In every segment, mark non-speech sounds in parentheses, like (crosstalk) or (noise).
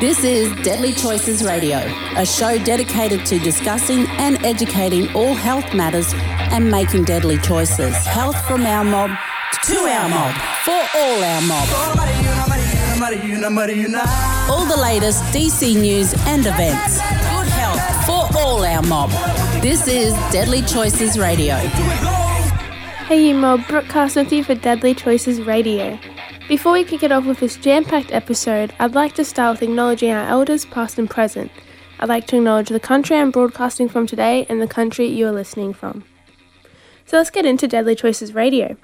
This is Deadly Choices Radio, a show dedicated to discussing and educating all health matters and making deadly choices. Health from our mob to our mob, for all our mob. All the latest DC news and events. Good health for all our mob. This is Deadly Choices Radio. Hey, you mob, broadcast with you for Deadly Choices Radio. Before we kick it off with this jam packed episode, I'd like to start with acknowledging our elders, past and present. I'd like to acknowledge the country I'm broadcasting from today and the country you are listening from. So let's get into Deadly Choices Radio.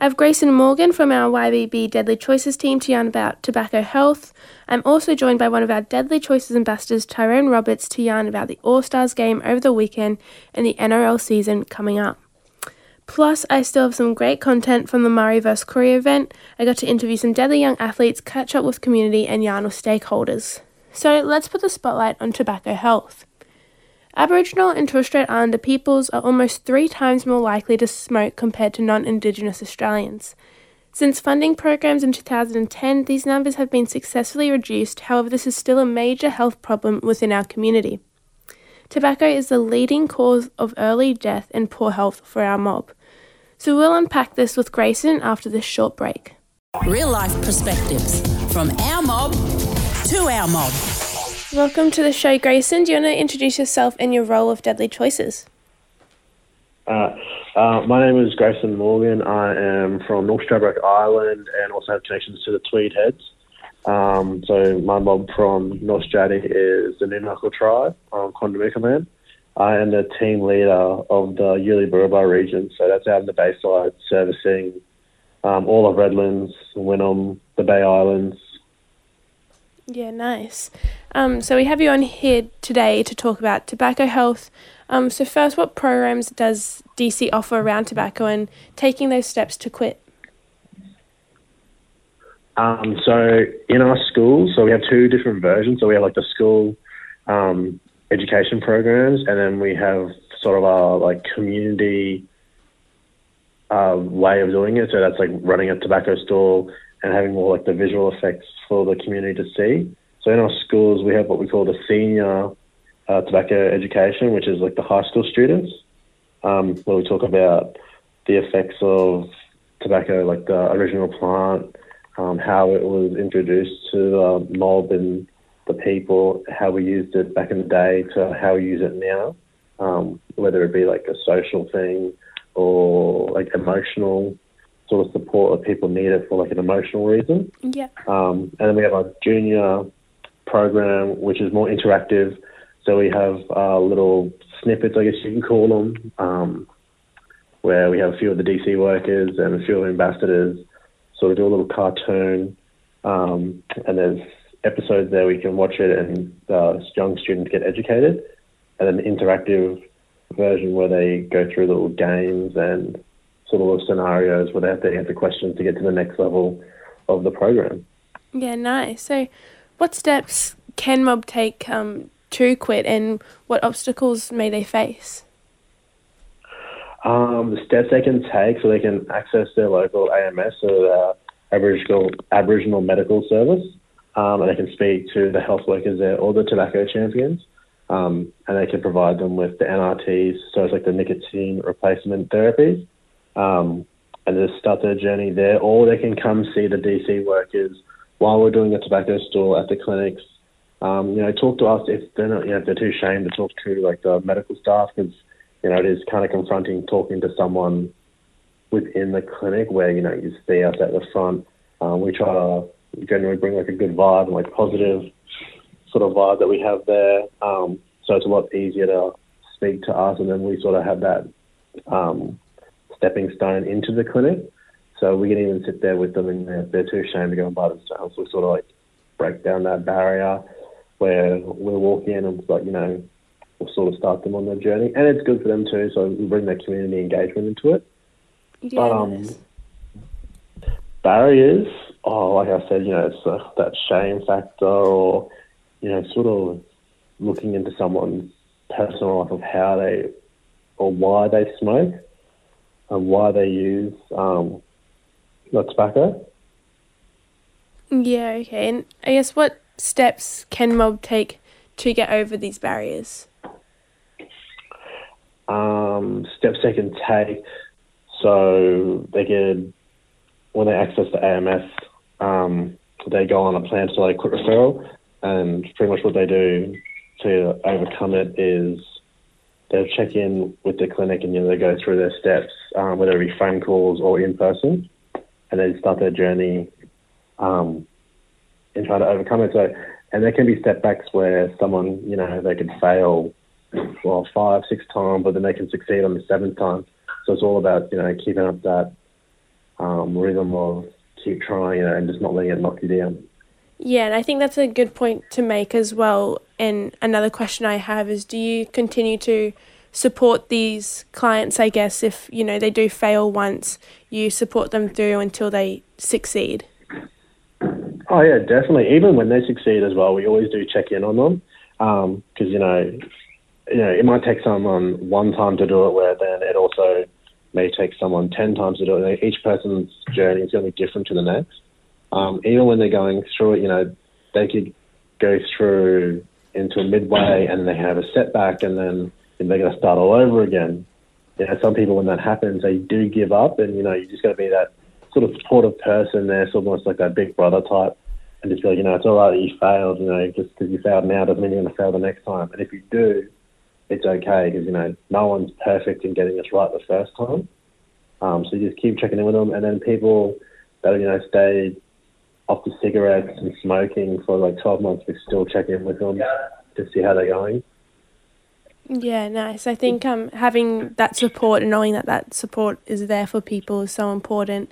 I have Grayson Morgan from our YBB Deadly Choices team to yarn about tobacco health. I'm also joined by one of our Deadly Choices ambassadors, Tyrone Roberts, to yarn about the All Stars game over the weekend and the NRL season coming up. Plus, I still have some great content from the Murri vs. Koori event. I got to interview some deadly young athletes, catch up with community, and yarn with stakeholders. So let's put the spotlight on tobacco health. Aboriginal and Torres Strait Islander peoples are almost three times more likely to smoke compared to non Indigenous Australians. Since funding programs in 2010, these numbers have been successfully reduced, however, this is still a major health problem within our community. Tobacco is the leading cause of early death and poor health for our mob. So we'll unpack this with Grayson after this short break. Real life perspectives from our mob to our mob. Welcome to the show, Grayson. Do you want to introduce yourself and your role of Deadly Choices? Uh, uh, my name is Grayson Morgan. I am from North Stradbroke Island and also have connections to the Tweed Heads. Um, so my mob from North Straddy is the Nunalgal tribe on Quandamooka land. I am the team leader of the Yulu-Burri-Ba region, so that's out in the Bayside, servicing um, all of Redlands, Wynnum, the Bay Islands. Yeah, nice. Um, so we have you on here today to talk about tobacco health. Um, so first, what programs does DC offer around tobacco and taking those steps to quit? Um, so in our schools, so we have two different versions. So we have like the school um, education programs, and then we have sort of our like community uh, way of doing it. So that's like running a tobacco stall and having more like the visual effects for the community to see. So in our schools, we have what we call the senior uh, tobacco education, which is like the high school students, um, where we talk about the effects of tobacco, like the original plant, um, how it was introduced to the mob and the people, how we used it back in the day to how we use it now, um, whether it be like a social thing or like emotional sort of support that people need it for like an emotional reason. Yeah. Um, and then we have our junior program, which is more interactive. So we have uh, little snippets, I guess you can call them, um, where we have a few of the DC workers and a few of the ambassadors sort of do a little cartoon. Um, and there's episodes there we can watch it and uh, young students get educated. And the interactive version where they go through little games and sort of scenarios where they have to answer questions to get to the next level of the program. Yeah, nice. So, what steps can Mob take um, to quit and what obstacles may they face? Um, the steps they can take so they can access their local AMS, so their Aboriginal, Aboriginal Medical Service, um, and they can speak to the health workers there or the tobacco champions, um, and they can provide them with the NRTs, so it's like the nicotine replacement therapies, um, and just start their journey there, or they can come see the DC workers while we're doing the tobacco stall at the clinics. Um, you know, talk to us if they're not, you know, if they're too ashamed to talk to like the medical staff because you know, it is kind of confronting talking to someone within the clinic where, you know, you see us at the front. Um, we try to generally bring like a good vibe and like positive sort of vibe that we have there. Um, so it's a lot easier to speak to us and then we sort of have that um, stepping stone into the clinic. So we can even sit there with them and if they're too ashamed to go and by themselves, we sort of like break down that barrier where we're walking in and it's like, you know, will sort of start them on their journey, and it's good for them too. So we bring that community engagement into it. Yeah, but um, barriers, oh, like I said, you know, it's uh, that shame factor, or you know, sort of looking into someone's personal life of how they or why they smoke and why they use um, the tobacco. Yeah, okay. And I guess what steps can mob take to get over these barriers? Um, steps they can take, so they can, when they access the AMS, um, they go on a plan to like quit referral, and pretty much what they do to overcome it is they'll check in with the clinic and you know they go through their steps, um, whether it be phone calls or in person, and then start their journey um, and try to overcome it. So, and there can be setbacks where someone you know they could fail well five six times, but then they can succeed on the seventh time. So it's all about you know keeping up that um, rhythm of keep trying you know, and just not letting it knock you down. Yeah, and I think that's a good point to make as well. And another question I have is do you continue to support these clients, I guess, if, you know, they do fail once, you support them through until they succeed? Oh yeah, definitely. Even when they succeed as well, we always do check in on them because um, you know, you know, it might take someone one time to do it, where then it also may take someone ten times to do it. Each person's journey is going to be different to the next um, even when they're going through it, you know, they could go through into a midway and they have a setback and then they're going to start all over again. You know, some people, when that happens, they do give up and, you know, you just got to be that sort of supportive person there, of almost like that big brother type and just be like, you know, it's all right that you failed, you know, just because you failed now doesn't mean you're going to fail the next time. And if you do, it's okay because, you know, no one's perfect in getting this right the first time. Um, so you just keep checking in with them and then people that, you know, stay off the cigarettes and smoking for like 12 months, we still check in with them to see how they're going. Yeah, nice. I think um, having that support and knowing that that support is there for people is so important.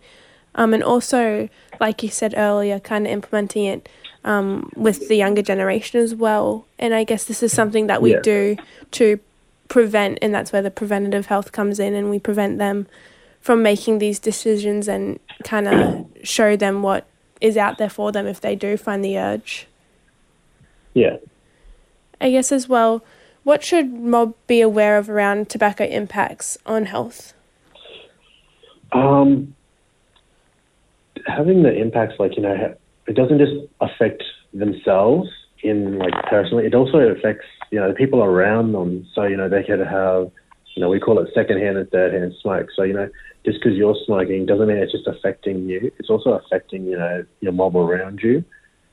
Um, and also, like you said earlier, kind of implementing it um, with the younger generation as well. And I guess this is something that we yeah. do to prevent, and that's where the preventative health comes in, and we prevent them from making these decisions and kind of (clears throat) show them what is out there for them if they do find the urge. Yeah. I guess as well, what should mob be aware of around tobacco impacts on health? Um, having the impacts, like you know, it doesn't just affect themselves in like personally. It also affects you know the people around them. So you know they could have, you know, we call it secondhand and third-hand smoke. So you know just because you're smoking doesn't mean it's just affecting you. It's also affecting, you know, your mob around you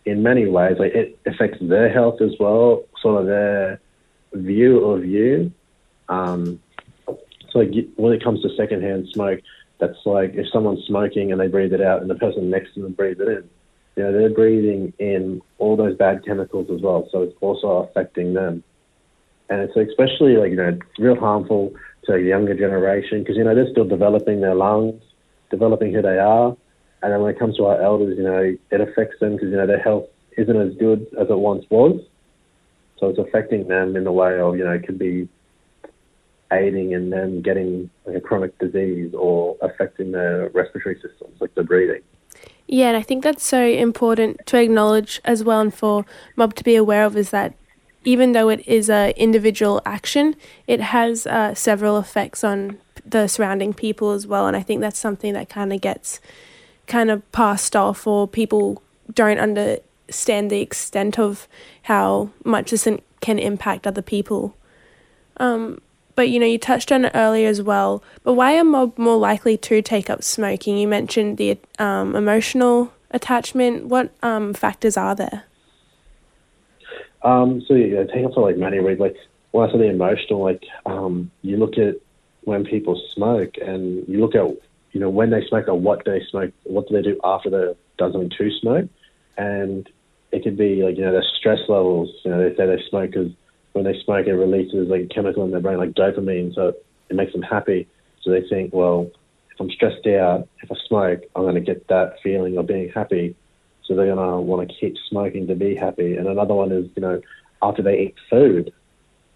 in many ways. Like it affects their health as well, sort of their view of you. Um, so like when it comes to secondhand smoke, that's like if someone's smoking and they breathe it out and the person next to them breathes it in, you know, they're breathing in all those bad chemicals as well. So it's also affecting them. And it's especially like, you know, real harmful to a younger generation because you know they're still developing their lungs, developing who they are, and then when it comes to our elders, you know it affects them because you know their health isn't as good as it once was, so it's affecting them in the way of you know it could be aiding in them getting a chronic disease or affecting their respiratory systems, like the breathing. Yeah, and I think that's so important to acknowledge as well, and for Mob to be aware of is that even though it is a individual action, it has uh, several effects on the surrounding people as well. And I think that's something that kind of gets kind of passed off, or people don't understand the extent of how much this can impact other people. Um, but you know, you touched on it earlier as well. But why are mob more likely to take up smoking? You mentioned the um, emotional attachment. What um, factors are there? Um, so yeah, take up for like many reasons. Like when I say the emotional, like um, you look at when people smoke, and you look at you know when they smoke or what they smoke, what do they do after they've done something to smoke, and it could be like you know their stress levels. You know they say they smoke because when they smoke it releases like a chemical in their brain like dopamine, so it makes them happy. So they think, well, if I'm stressed out, if I smoke, I'm going to get that feeling of being happy so they're gonna want to keep smoking to be happy. And another one is, you know, after they eat food,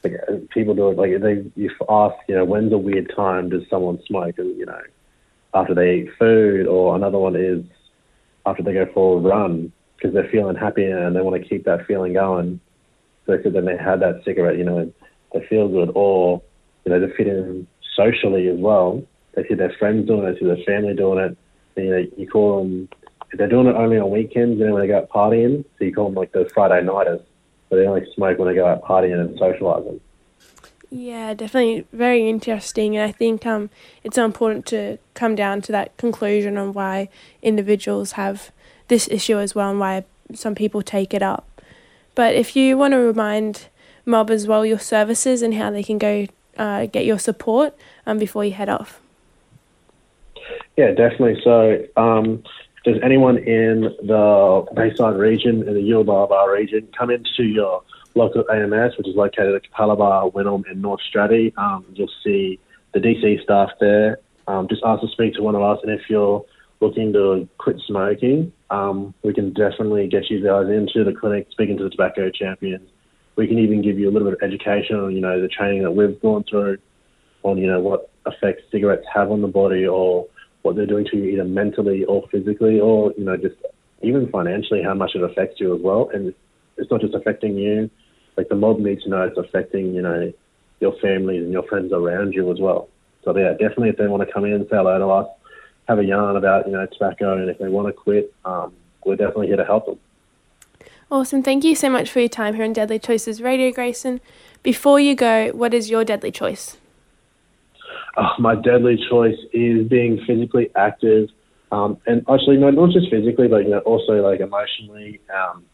like uh, people do it like they you ask, you know, when's a weird time does someone smoke? And you know, after they eat food, or another one is after they go for a run because they're feeling happy and they want to keep that feeling going. So then they had that cigarette, you know, they feel good, or you know, they fit in socially as well. They see their friends doing it, they see their family doing it. And, you know, you call them they're doing it only on weekends and when they go out partying, so you call them like the Friday nighters. but they only smoke when they go out partying and socialising. Yeah, definitely very interesting, and I think um, it's so important to come down to that conclusion on why individuals have this issue as well, and why some people take it up. But if you want to remind Mob as well your services and how they can go uh, get your support um, before you head off. Yeah, definitely. So, um, does anyone in the Bayside region, in the Yulu-Burri-Ba region, come into your local AMS, which is located at Capalaba, Wynnum, and North Straddie. Um, you'll see the DC staff there. Um, just ask to speak to one of us, and if you're looking to quit smoking, um, we can definitely get you guys into the clinic, speaking to the tobacco champions. We can even give you a little bit of education on, you know, the training that we've gone through, on, you know, what effects cigarettes have on the body, or what they're doing to you either mentally or physically, or you know, just even financially, how much it affects you as well. And it's not just affecting you, like the mob needs to know it's affecting, you know, your families and your friends around you as well. So yeah, definitely if they want to come in and say hello to us, have a yarn about, you know, tobacco and if they want to quit, um, we're definitely here to help them. Awesome. Thank you so much for your time here on Deadly Choices Radio, Grayson. Before you go, what is your deadly choice? Oh, my deadly choice is being physically active, um, and actually, no, not just physically, but you know, also like emotionally, um,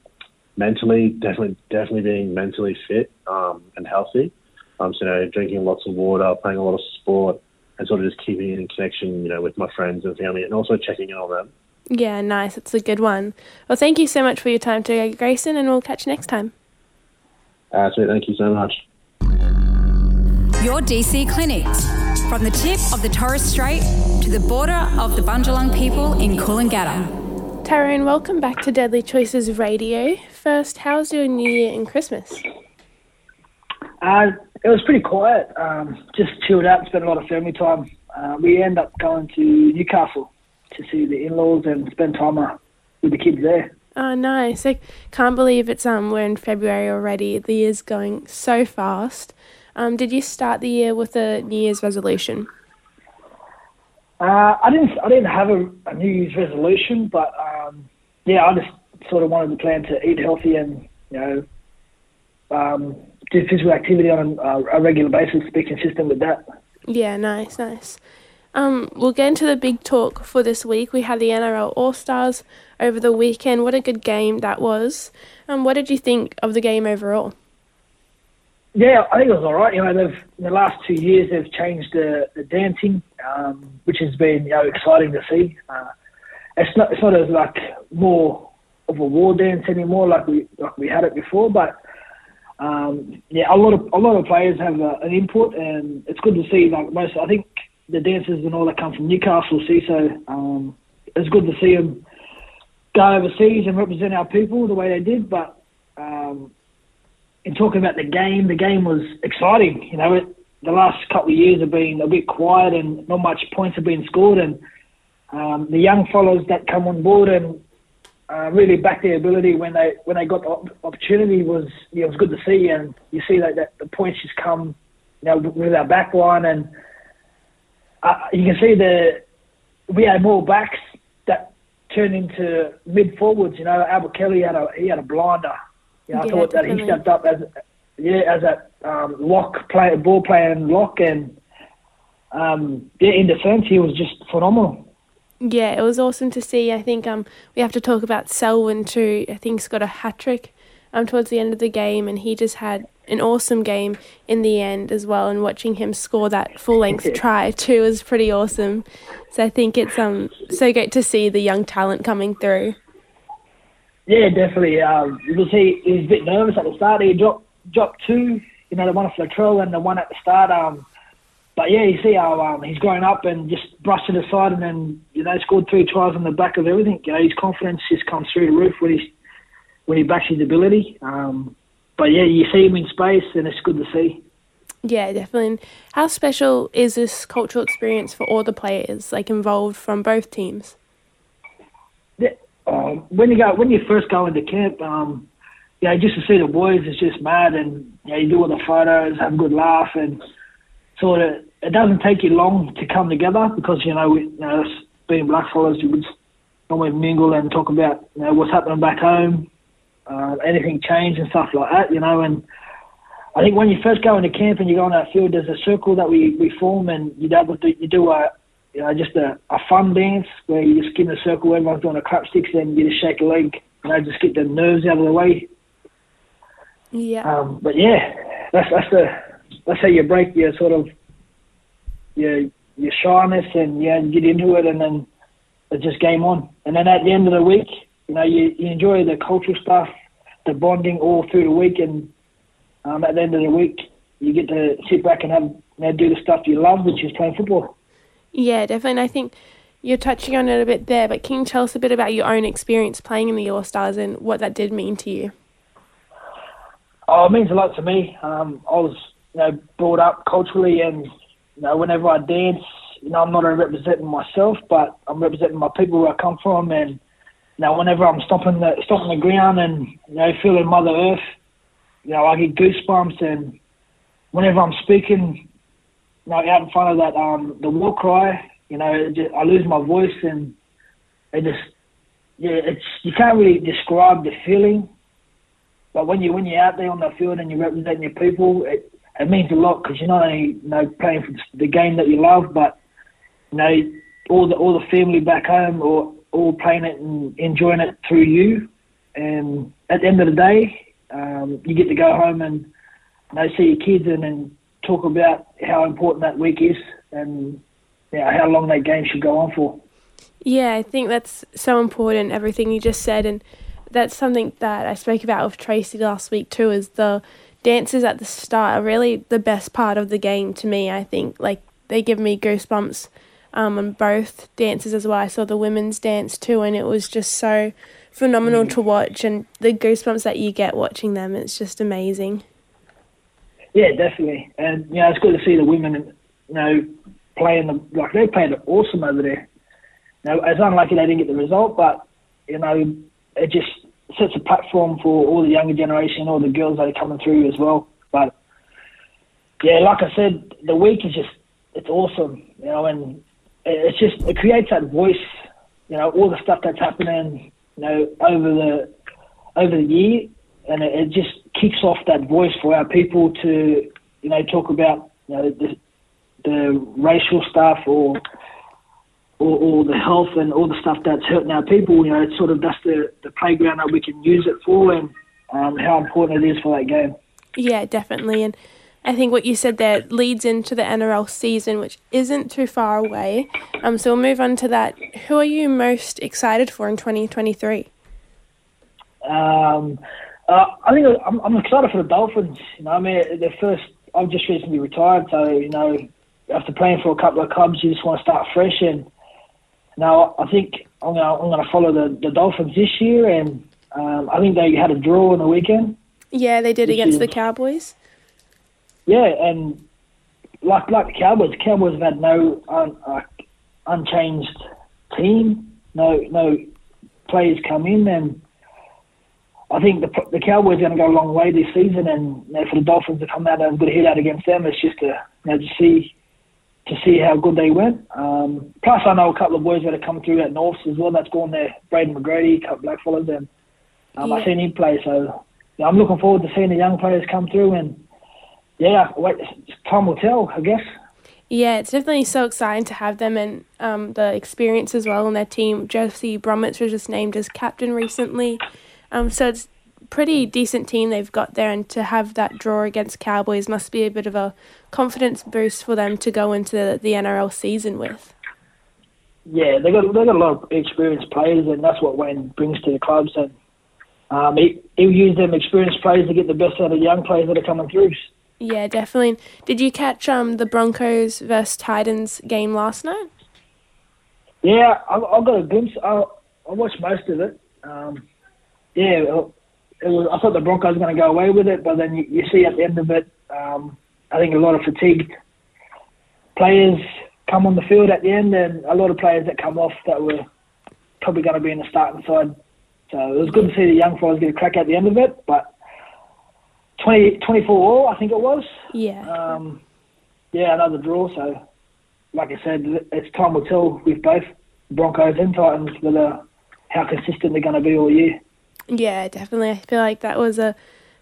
mentally, definitely, definitely being mentally fit um, and healthy. Um, so, you know, drinking lots of water, playing a lot of sport, and sort of just keeping in connection, you know, with my friends and family, and also checking in on them. Yeah, nice. It's a good one. Well, thank you so much for your time today, Grayson, and we'll catch you next time. Uh, sweet. Thank you so much. Your DC clinics. From the tip of the Torres Strait to the border of the Bundjalung people in Coolangatta. Tyrone, welcome back to Deadly Choices Radio. First, how's your New Year and Christmas? Uh, it was pretty quiet. Um, just chilled out, spent a lot of family time. Uh, we end up going to Newcastle to see the in-laws and spend time uh, with the kids there. Oh, nice! I can't believe it's um we're in February already. The year's going so fast. Um, did you start the year with a New Year's resolution? Uh, I didn't. I didn't have a, a New Year's resolution, but um, yeah, I just sort of wanted to plan to eat healthy and you know um, do physical activity on a, a, regular basis. To be consistent with that. Yeah, nice, nice. Um, we'll get into the big talk for this week. We had the NRL All Stars over the weekend. What a good game that was. Um, what did you think of the game overall? Yeah, I think it was all right. You know, they've in the last two years they've changed the, the dancing, um, which has been you know exciting to see. Uh, it's not it's not as like more of a war dance anymore like we like we had it before, but um, yeah, a lot of a lot of players have uh, an input, and it's good to see. Like most, I think the dancers and all that come from Newcastle. See, so um, it's good to see them go overseas and represent our people the way they did. But um, in talking about the game, the game was exciting. You know, it, the last couple of years have been a bit quiet and not much points have been scored. And um, the young fellows that come on board and uh, really back their ability when they when they got the opportunity was you know, it was good to see. And you see that, that the points just come you know with our back line and uh, you can see the we had more backs that turned into mid forwards. You know, Albert Kelly had a he had a blinder you know, I thought that he stepped up as yeah as a um, lock play, ball playing lock, and um, yeah, in defence he was just phenomenal. Yeah, it was awesome to see. I think um we have to talk about Selwyn too. I think he's got a hat trick um towards the end of the game, and he just had an awesome game in the end as well. And watching him score that full length (laughs) try too was pretty awesome. So I think it's um so great to see the young talent coming through. Yeah, definitely. Um, you will see he was a bit nervous at the start. He dropped dropped two, you know, the one off Latrell and the one at the start. Um, but yeah, you see how um, he's grown up and just brushed it aside, and then you know scored three tries on the back of everything. You know, his confidence just comes through the roof when he's when he backs his ability. Um, but yeah, you see him in space, and it's good to see. Yeah, definitely. And how special is this cultural experience for all the players, like involved from both teams? um, when you go when you first go into camp, um, yeah, just to see the boys is just mad, and you, know, you do all the photos, have a good laugh, and sort of it doesn't take you long to come together because you know, we, you know being blackfellas, you would normally mingle and talk about you know what's happening back home, uh, anything changed and stuff like that. You know, and I think when you first go into camp and you go on that field, there's a circle that we, we form, and you to you do a you know just a, a fun dance where you just get in a circle, everyone's doing a clap sticks, and you just shake a leg, you know, just get the nerves out of the way. Yeah. Um, but yeah, that's that's the that's say you break your sort of your your shyness and yeah, you get into it, and then it's just game on. And then at the end of the week, you know, you, you enjoy the cultural stuff, the bonding all through the week, and um, at the end of the week, you get to sit back and have you know, do the stuff you love, which is playing football. Yeah, definitely. And I think you're touching on it a bit there, but can you tell us a bit about your own experience playing in the All Stars and what that did mean to you? Oh, it means a lot to me. Um, I was, you know, brought up culturally, and you know, whenever I dance, you know, I'm not only representing myself, but I'm representing my people where I come from, and you know, whenever I'm stomping the stomping the ground and you know, feeling Mother Earth, you know, I get goosebumps, and whenever I'm speaking, you know, out in front of that um, the war cry, you know, just, I lose my voice, and it just, yeah, it's you can't really describe the feeling, but when you when you're out there on the field and you're representing your people, it it means a lot because you're not only you know playing for the game that you love, but you know all the all the family back home or all playing it and enjoying it through you. And at the end of the day, um, you get to go home and you know, see your kids and then talk about how important that week is and know, how long that game should go on for. Yeah, I think that's so important, everything you just said. And that's something that I spoke about with Tracy last week too, is the dances at the start are really the best part of the game to me, I think. Like, they give me goosebumps um, on both dances as well. I saw the women's dance too, and it was just so phenomenal to watch. And the goosebumps that you get watching them, it's just amazing. Yeah, definitely. And, you know, it's good to see the women, you know, playing the, like, they played awesome over there. Know, it's unlucky they didn't get the result, but, you know, it just sets a platform for all the younger generation, all the girls that are coming through as well. But yeah, like I said, the week is just it's awesome, you know, and it's just it creates that voice, you know, all the stuff that's happening, you know, over the over the year, and it, it just kicks off that voice for our people to, you know, talk about you know the the racial stuff or or, the health and all the stuff that's hurting our people, you know, it's sort of that's the, the playground that we can use it for and um, how important it is for that game. Yeah, definitely. And I think what you said there leads into the NRL season, which isn't too far away. Um, so we'll move on to that. Who are you most excited for in 2023? Um, uh, I think I'm, I'm excited for the Dolphins. You know, I mean, the first, I've just recently retired, so, you know, after playing for a couple of clubs, you just want to start fresh and now, I think I'm going I'm to follow the, the Dolphins this year, and um, I think they had a draw on the weekend. Yeah, they did against the Cowboys. Yeah, and like like the Cowboys, the Cowboys have had no un, uh, unchanged team, no no players come in, and I think the the Cowboys are going to go a long way this season. And you know, for the Dolphins to come out and a hit out against them, it's just to you know to see to see how good they went. Um, plus, I know a couple of boys that have come through at Norths as well. That's gone there. Braden McGrady, a couple of blackfellas, and um, yeah. I've seen him play. So yeah, I'm looking forward to seeing the young players come through. And yeah, wait, time will tell, I guess. Yeah, it's definitely so exciting to have them and um, the experience as well in their team. Jesse Bromwich was just named as captain recently. Um, so it's pretty decent team they've got there, and to have that draw against Cowboys must be a bit of a confidence boost for them to go into the, the NRL season with. Yeah, they got they got a lot of experienced players, and that's what Wayne brings to the clubs. And um, he he'll use them experienced players to get the best out of the young players that are coming through. Yeah, definitely. Did you catch um the Broncos versus Titans game last night? Yeah, I, I got a glimpse. I, I watched most of it. Um, yeah, it was, I thought the Broncos were going to go away with it, but then you, you see at the end of it, um, I think a lot of fatigued players come on the field at the end, and a lot of players that come off that were probably going to be in the starting side. So it was good to see the young fellas get a crack at the end of it, but 20, 24 all, I think it was. Yeah. Um, yeah, another draw. So, like I said, it's time will tell with both Broncos and Titans whether how consistent they're going to be all year. Yeah, definitely. I feel like that was a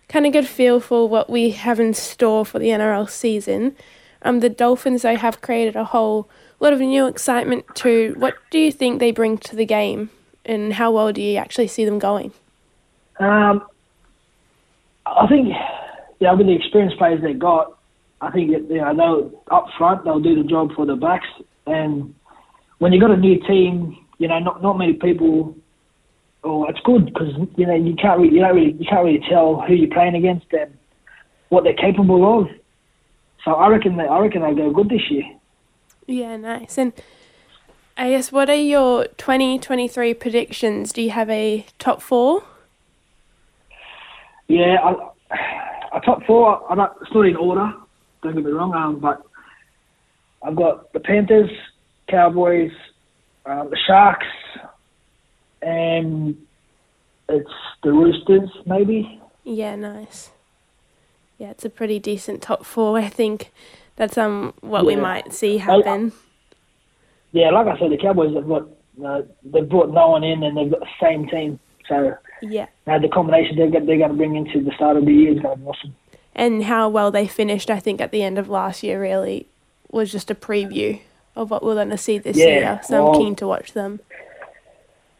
kind of good feel for what we have in store for the NRL season. Um, the Dolphins, though, have created a whole lot of new excitement to What do you think they bring to the game, and how well do you actually see them going? Um, I think, yeah, with the experienced players they got, I think you know they'll up front they'll do the job for the backs, and when you've got a new team, you know not not many people. Oh, it's good because you know you can't really, you don't really you can't really tell who you're playing against and what they're capable of. So I reckon they I reckon they'll go good this year. Yeah, nice. And I guess what are your 2023 predictions? Do you have a top four? Yeah, I, a top four. I'm not, it's not in order. Don't get me wrong. Um, but I've got the Panthers, Cowboys, um, the Sharks, and it's the Roosters, maybe. Yeah, nice. Yeah, it's a pretty decent top four. (laughs) I think that's um what we might see happen. Yeah, like I said, the Cowboys have got uh, they've brought no one in, and they've got the same team. So Yeah. uh, the combination they're, go- they're going to bring into the start of the year is going to be awesome. And how well they finished, I think, at the end of last year really was just a preview of what we're going to see this Yeah, year. So I'm keen to watch them.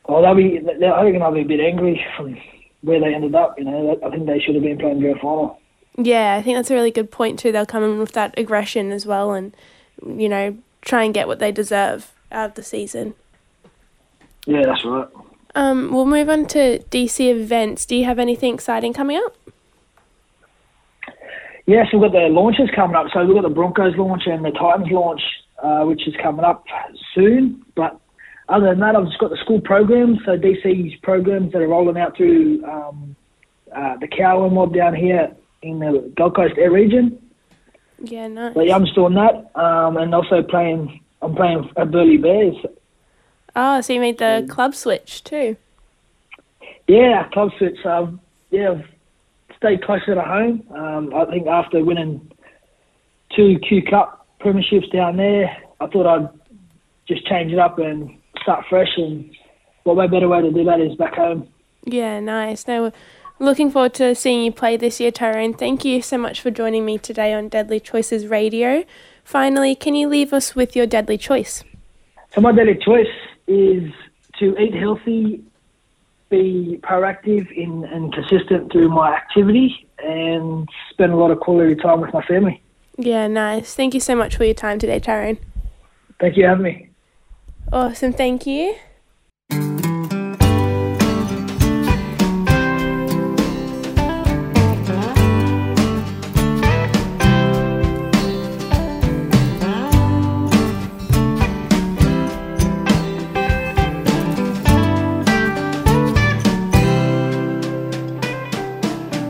Well, they'll be. They're, I reckon they'll be a bit angry from where they ended up. You know, I think they should have been playing grand final. Yeah, I think that's a really good point too. They'll come in with that aggression as well and, you know, try and get what they deserve out of the season. Yeah, that's right. Um, we'll move on to DC events. Do you have anything exciting coming up? Yes, we've got the launches coming up. So we've got the Broncos launch and the Titans launch, uh, which is coming up soon. But other than that, I've just got the school programs. So DC's programs that are rolling out through um, uh, the Cowan mob down here in the Gold Coast Air region. Yeah, nice. But yeah, I'm just doing that, um, and also playing. I'm playing at Burleigh Bears. Oh, so you made the club switch too. Yeah, club switch. Um, yeah, I've stayed closer to home. Um, I think after winning two Q Cup premierships down there, I thought I'd just change it up and start fresh. And what way better way to do that is back home. Yeah, nice. No, we're looking forward to seeing you play this year, Tyrone. Thank you so much for joining me today on Deadly Choices Radio. Finally, can you leave us with your deadly choice? So my daily choice is to eat healthy, be proactive in, and consistent through my activity, and spend a lot of quality time with my family. Yeah, nice. Thank you so much for your time today, Tyrone. Thank you for having me. Awesome, thank you.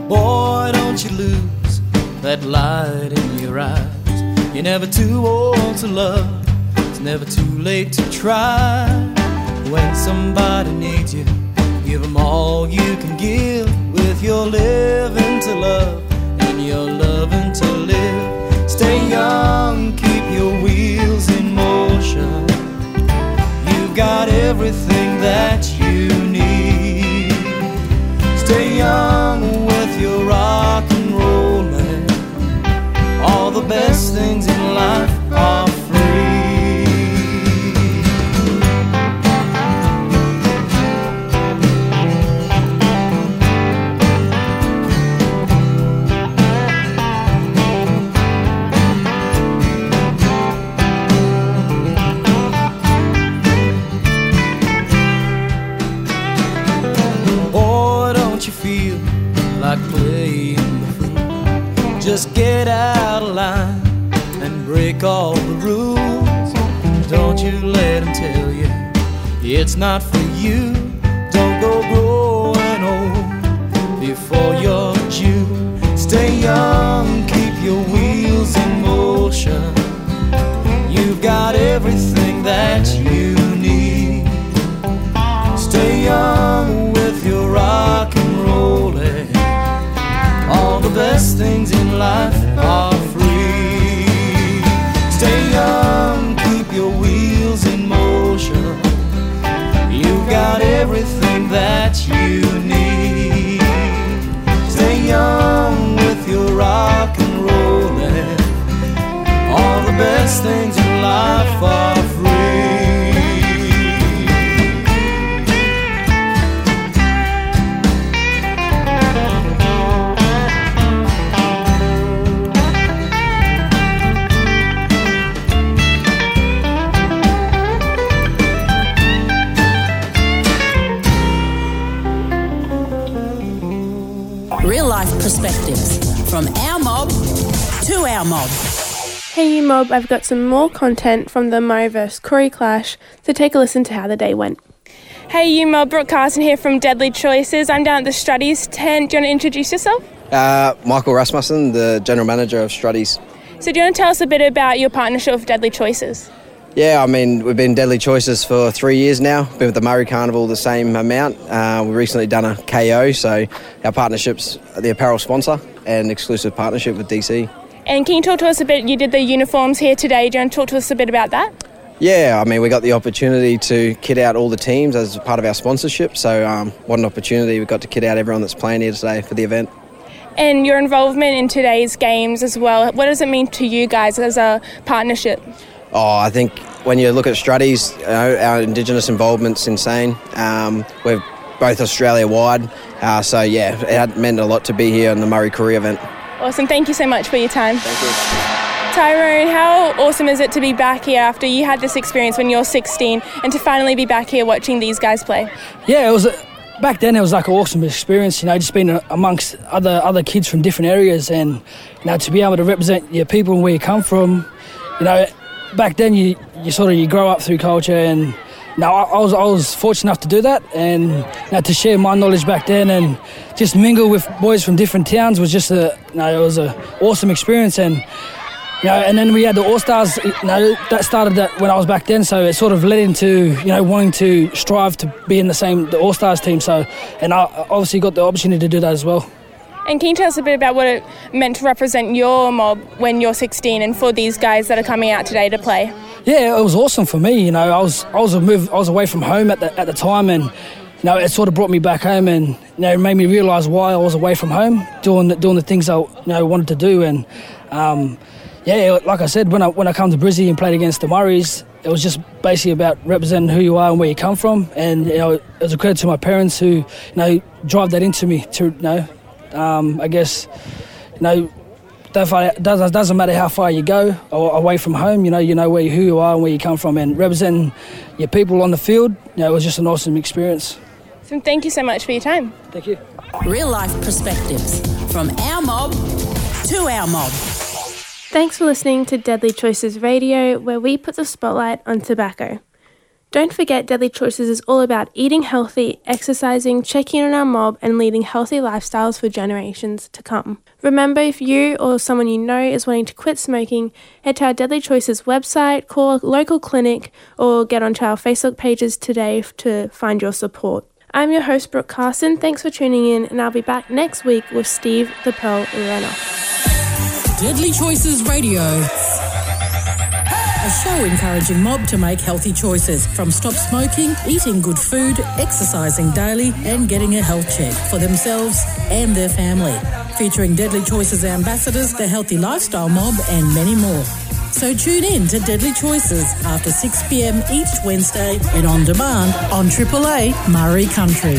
Boy, don't you lose that light in your eyes. You're never too old to love, never too late to try. When somebody needs you, give them all you can give with your living to love and your loving from our mob to our mob. Hey you mob, I've got some more content from the Murri vs Koori clash, so take a listen to how the day went. Hey you mob, Brooke Carson here from Deadly Choices. I'm down at the Struddys tent. Do you want to introduce yourself? Uh, Michael Rasmussen, the general manager of Struddys. So do you want to tell us a bit about your partnership with Deadly Choices? Yeah, I mean, we've been Deadly Choices for three years now. Been with the Murri Carnival the same amount. Uh, we've recently done a KO, so our partnership's the apparel sponsor and exclusive partnership with DC. And can you talk to us a bit? You did the uniforms here today. Do you want to talk to us a bit about that? Yeah, I mean, we got the opportunity to kit out all the teams as part of our sponsorship. So, um, what an opportunity! We got to kit out everyone that's playing here today for the event. And your involvement in today's games as well. What does it mean to you guys as a partnership? Oh, I think when you look at Struddys, you know, our Indigenous involvement's insane. Um, we're both Australia wide, uh, so yeah, it had meant a lot to be here in the Murri Koori event. Awesome. Thank you so much for your time. Thank you. Tyrone, how awesome is it to be back here after you had this experience when you're 16 and to finally be back here watching these guys play? Yeah, it was. A, back then, it was like an awesome experience. You know, just being amongst other other kids from different areas, and you know, to be able to represent your people and where you come from. You know, back then you you sort of you grow up through culture and. Now I, I was I was fortunate enough to do that, and know, to share my knowledge back then, and just mingle with boys from different towns was just a you know, it was a awesome experience, and you know, and then we had the All Stars. You know, that started that when I was back then, so it sort of led into you know wanting to strive to be in the same the All Stars team. So, and I obviously got the opportunity to do that as well. And can you tell us a bit about what it meant to represent your mob when you're 16 and for these guys that are coming out today to play? Yeah, it was awesome for me. You know, I was I was a move I was away from home at the at the time, and you know, it sort of brought me back home, and you know, made me realise why I was away from home, doing the, doing the things I you know wanted to do, and um, yeah, like I said, when I when I come to Brizzy and played against the Murris, it was just basically about representing who you are and where you come from, and you know, it was a credit to my parents who you know drive that into me to you know, um, I guess, you know. It doesn't, doesn't matter how far you go or away from home, you know, you know where who you are and where you come from, and representing your people on the field, you know, it was just an awesome experience. So thank you so much for your time. Thank you. Real life perspectives from our mob to our mob. Thanks for listening to Deadly Choices Radio, where we put the spotlight on tobacco. Don't forget, Deadly Choices is all about eating healthy, exercising, checking in on our mob, and leading healthy lifestyles for generations to come. Remember, if you or someone you know is wanting to quit smoking, head to our Deadly Choices website, call a local clinic, or get onto our Facebook pages today to find your support. I'm your host, Brooke Carson. Thanks for tuning in, and I'll be back next week with Steve the Pearl Renouf. Deadly Choices Radio. A show encouraging mob to make healthy choices from stop smoking, eating good food, exercising daily, and getting a health check for themselves and their family. Featuring Deadly Choices ambassadors, the Healthy Lifestyle Mob, and many more. So tune in to Deadly Choices after 6 pm each Wednesday and on demand on Triple A Murri Country.